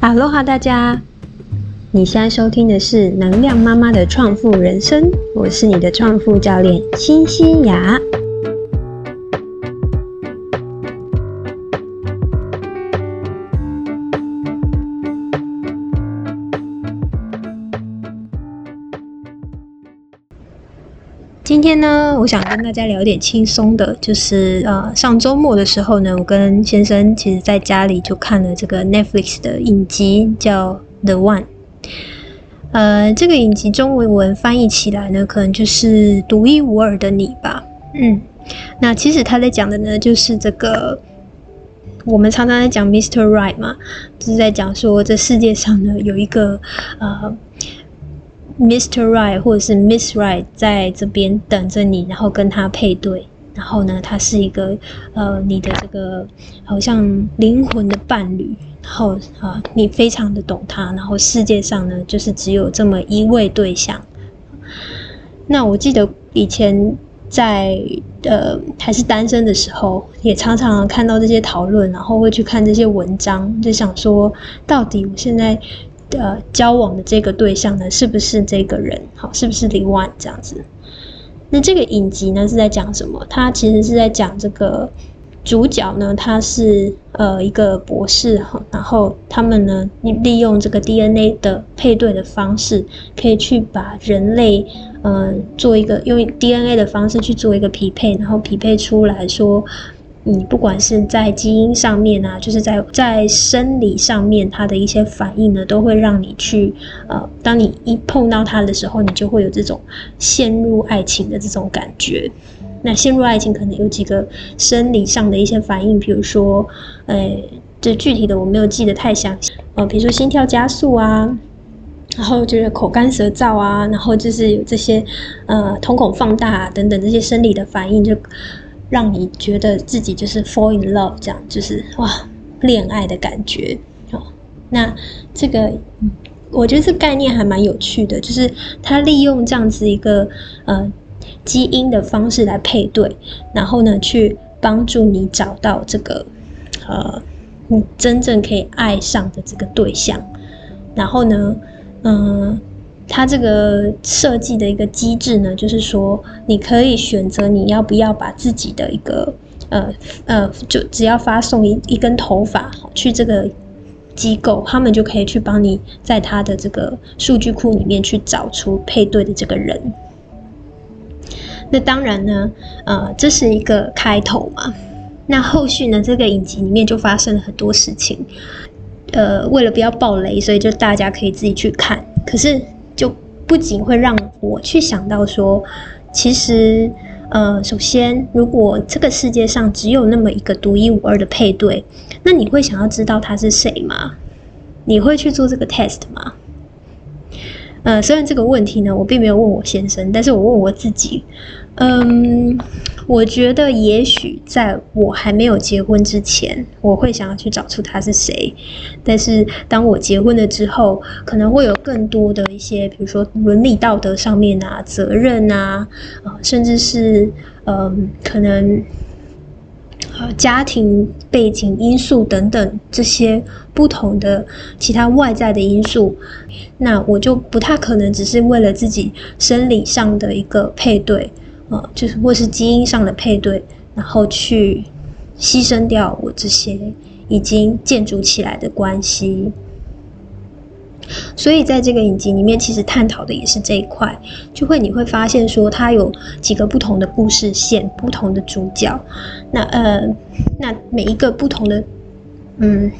哈喽哈，大家！你现在收听的是能量妈妈的创富人生，我是你的创富教练新西雅。今天呢，我想跟大家聊点轻松的，就是呃，上周末的时候呢，我跟先生其实在家里就看了这个 Netflix 的影集，叫《The One》。呃，这个影集中文文翻译起来呢，可能就是独一无二的你吧。嗯，那其实他在讲的呢，就是这个我们常常在讲 Mr. Right 嘛，就是在讲说这世界上呢有一个呃。Mr. Right 或者是 Miss Right 在这边等着你，然后跟他配对。然后呢，他是一个呃，你的这个好像灵魂的伴侣。然后啊，你非常的懂他。然后世界上呢，就是只有这么一位对象。那我记得以前在呃还是单身的时候，也常常看到这些讨论，然后会去看这些文章，就想说，到底我现在。呃，交往的这个对象呢，是不是这个人？好，是不是李万这样子？那这个影集呢是在讲什么？它其实是在讲这个主角呢，他是呃一个博士哈，然后他们呢利用这个 DNA 的配对的方式，可以去把人类嗯做一个用 DNA 的方式去做一个匹配，然后匹配出来说。你不管是在基因上面啊，就是在在生理上面，它的一些反应呢，都会让你去呃，当你一碰到它的时候，你就会有这种陷入爱情的这种感觉。那陷入爱情可能有几个生理上的一些反应，比如说，呃，这具体的我没有记得太详细，呃，比如说心跳加速啊，然后就是口干舌燥啊，然后就是有这些呃瞳孔放大啊等等这些生理的反应就。让你觉得自己就是 fall in love，这样就是哇，恋爱的感觉哦。那这个，我觉得这概念还蛮有趣的，就是他利用这样子一个呃基因的方式来配对，然后呢去帮助你找到这个呃你真正可以爱上的这个对象，然后呢，嗯。它这个设计的一个机制呢，就是说你可以选择你要不要把自己的一个呃呃，就只要发送一一根头发去这个机构，他们就可以去帮你在他的这个数据库里面去找出配对的这个人。那当然呢，呃，这是一个开头嘛。那后续呢，这个影集里面就发生了很多事情。呃，为了不要爆雷，所以就大家可以自己去看。可是。就不仅会让我去想到说，其实，呃，首先，如果这个世界上只有那么一个独一无二的配对，那你会想要知道他是谁吗？你会去做这个 test 吗？呃，虽然这个问题呢，我并没有问我先生，但是我问我自己，嗯。我觉得也许在我还没有结婚之前，我会想要去找出他是谁。但是当我结婚了之后，可能会有更多的一些，比如说伦理道德上面啊、责任啊，啊，甚至是嗯，可能呃家庭背景因素等等这些不同的其他外在的因素，那我就不太可能只是为了自己生理上的一个配对。呃，就是或是基因上的配对，然后去牺牲掉我这些已经建筑起来的关系。所以在这个影集里面，其实探讨的也是这一块，就会你会发现说，它有几个不同的故事线，不同的主角。那呃，那每一个不同的，嗯，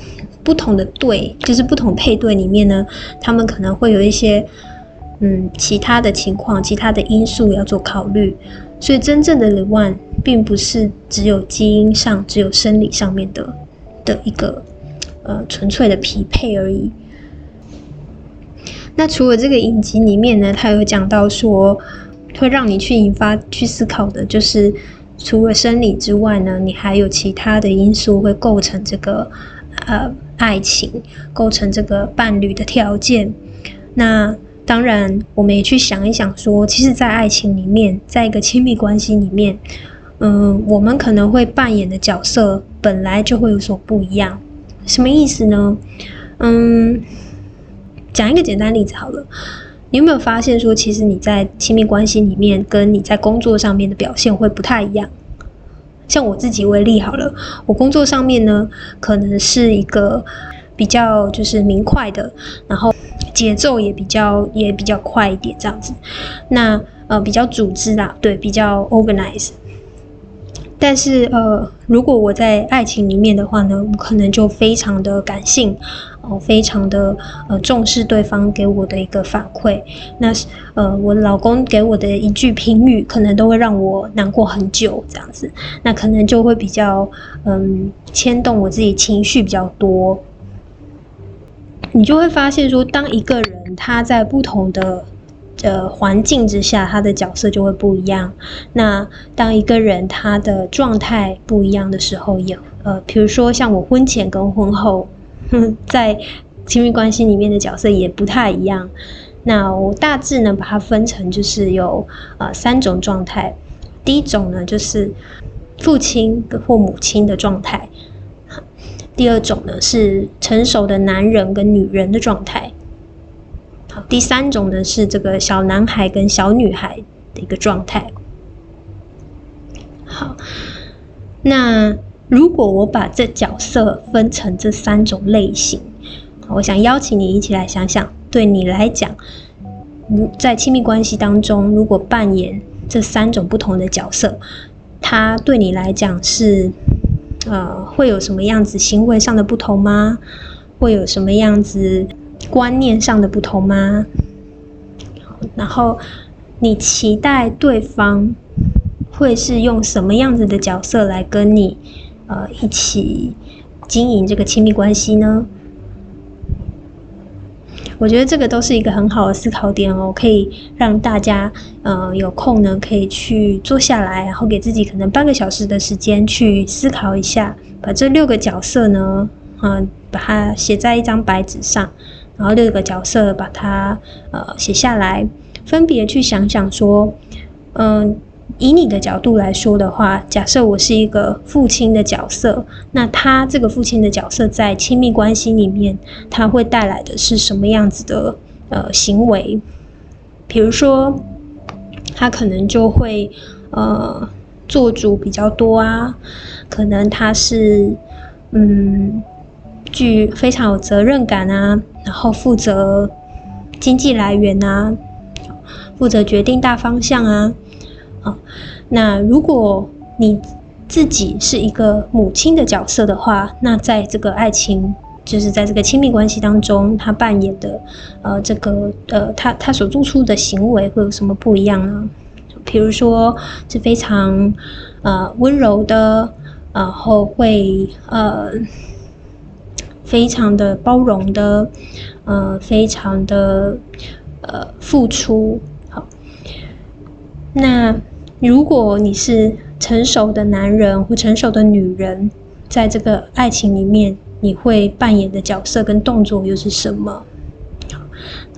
不同的对，就是不同配对里面呢，他们可能会有一些。嗯，其他的情况，其他的因素要做考虑，所以真正的 The One 并不是只有基因上、只有生理上面的的一个呃纯粹的匹配而已。那除了这个影集里面呢，它有讲到说，会让你去引发、去思考的，就是除了生理之外呢，你还有其他的因素会构成这个呃爱情，构成这个伴侣的条件。那当然，我们也去想一想，说其实，在爱情里面，在一个亲密关系里面，嗯，我们可能会扮演的角色本来就会有所不一样。什么意思呢？嗯，讲一个简单例子好了。你有没有发现说，其实你在亲密关系里面，跟你在工作上面的表现会不太一样？像我自己为例好了，我工作上面呢，可能是一个比较就是明快的，然后节奏也比较也比较快一点这样子。那呃比较组织啦，对，比较 organize。但是呃，如果我在爱情里面的话呢，我可能就非常的感性。哦，非常的呃重视对方给我的一个反馈，那呃我老公给我的一句评语，可能都会让我难过很久，这样子，那可能就会比较嗯牵动我自己情绪比较多。你就会发现说，当一个人他在不同的呃环境之下，他的角色就会不一样。那当一个人他的状态不一样的时候，也呃，比如说像我婚前跟婚后。在亲密关系里面的角色也不太一样。那我大致呢把它分成就是有呃三种状态。第一种呢就是父亲或母亲的状态。第二种呢是成熟的男人跟女人的状态。好，第三种呢是这个小男孩跟小女孩的一个状态。好，那。如果我把这角色分成这三种类型，我想邀请你一起来想想，对你来讲，在亲密关系当中，如果扮演这三种不同的角色，它对你来讲是呃会有什么样子行为上的不同吗？会有什么样子观念上的不同吗？然后你期待对方会是用什么样子的角色来跟你？呃，一起经营这个亲密关系呢？我觉得这个都是一个很好的思考点哦，可以让大家呃有空呢，可以去坐下来，然后给自己可能半个小时的时间去思考一下，把这六个角色呢，嗯，把它写在一张白纸上，然后六个角色把它呃写下来，分别去想想说，嗯。以你的角度来说的话，假设我是一个父亲的角色，那他这个父亲的角色在亲密关系里面，他会带来的是什么样子的呃行为？比如说，他可能就会呃做主比较多啊，可能他是嗯具非常有责任感啊，然后负责经济来源啊，负责决定大方向啊。啊，那如果你自己是一个母亲的角色的话，那在这个爱情，就是在这个亲密关系当中，他扮演的呃这个呃他他所做出的行为会有什么不一样呢？比如说是非常呃温柔的，然后会呃非常的包容的，呃非常的呃付出。好，那。如果你是成熟的男人或成熟的女人，在这个爱情里面，你会扮演的角色跟动作又是什么？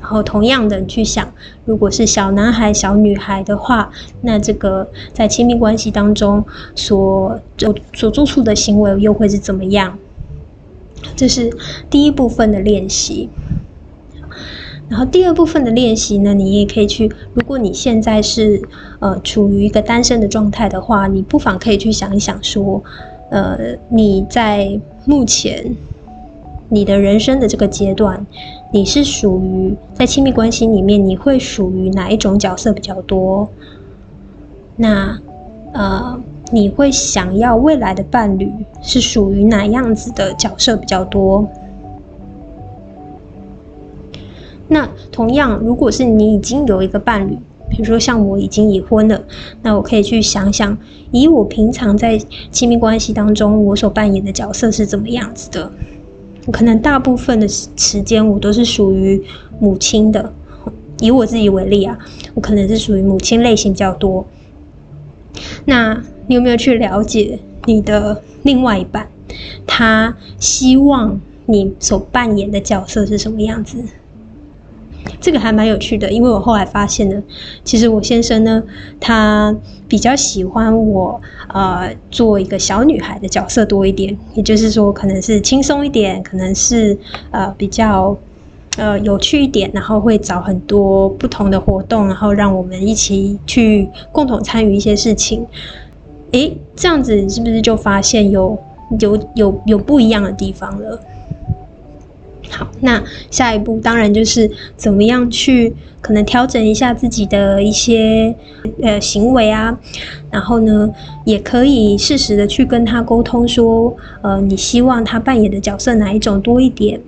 然后同样的你去想，如果是小男孩、小女孩的话，那这个在亲密关系当中所做所做出的行为又会是怎么样？这是第一部分的练习。然后第二部分的练习呢，你也可以去。如果你现在是呃处于一个单身的状态的话，你不妨可以去想一想，说，呃，你在目前你的人生的这个阶段，你是属于在亲密关系里面，你会属于哪一种角色比较多？那呃，你会想要未来的伴侣是属于哪样子的角色比较多？那同样，如果是你已经有一个伴侣，比如说像我已经已婚了，那我可以去想想，以我平常在亲密关系当中，我所扮演的角色是怎么样子的？可能大部分的时间我都是属于母亲的。以我自己为例啊，我可能是属于母亲类型比较多。那你有没有去了解你的另外一半？他希望你所扮演的角色是什么样子？这个还蛮有趣的，因为我后来发现呢，其实我先生呢，他比较喜欢我呃做一个小女孩的角色多一点，也就是说，可能是轻松一点，可能是呃比较呃有趣一点，然后会找很多不同的活动，然后让我们一起去共同参与一些事情。诶，这样子是不是就发现有有有有不一样的地方了？好，那下一步当然就是怎么样去可能调整一下自己的一些呃行为啊，然后呢，也可以适时的去跟他沟通说，呃，你希望他扮演的角色哪一种多一点？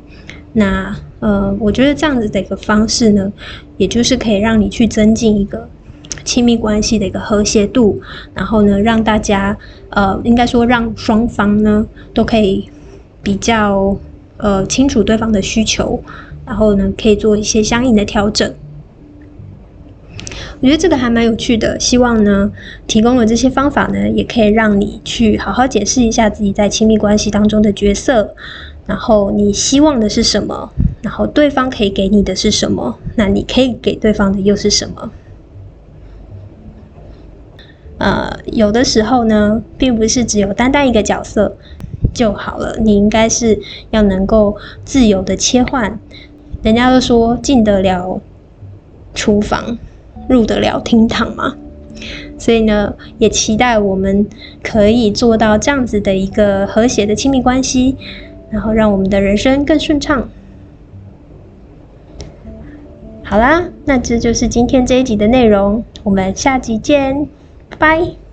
那呃，我觉得这样子的一个方式呢，也就是可以让你去增进一个亲密关系的一个和谐度，然后呢，让大家呃，应该说让双方呢都可以比较。呃，清楚对方的需求，然后呢，可以做一些相应的调整。我觉得这个还蛮有趣的，希望呢，提供了这些方法呢，也可以让你去好好解释一下自己在亲密关系当中的角色，然后你希望的是什么，然后对方可以给你的是什么，那你可以给对方的又是什么？呃，有的时候呢，并不是只有单单一个角色。就好了。你应该是要能够自由的切换。人家都说进得了厨房，入得了厅堂嘛。所以呢，也期待我们可以做到这样子的一个和谐的亲密关系，然后让我们的人生更顺畅。好啦，那这就是今天这一集的内容。我们下集见，拜拜。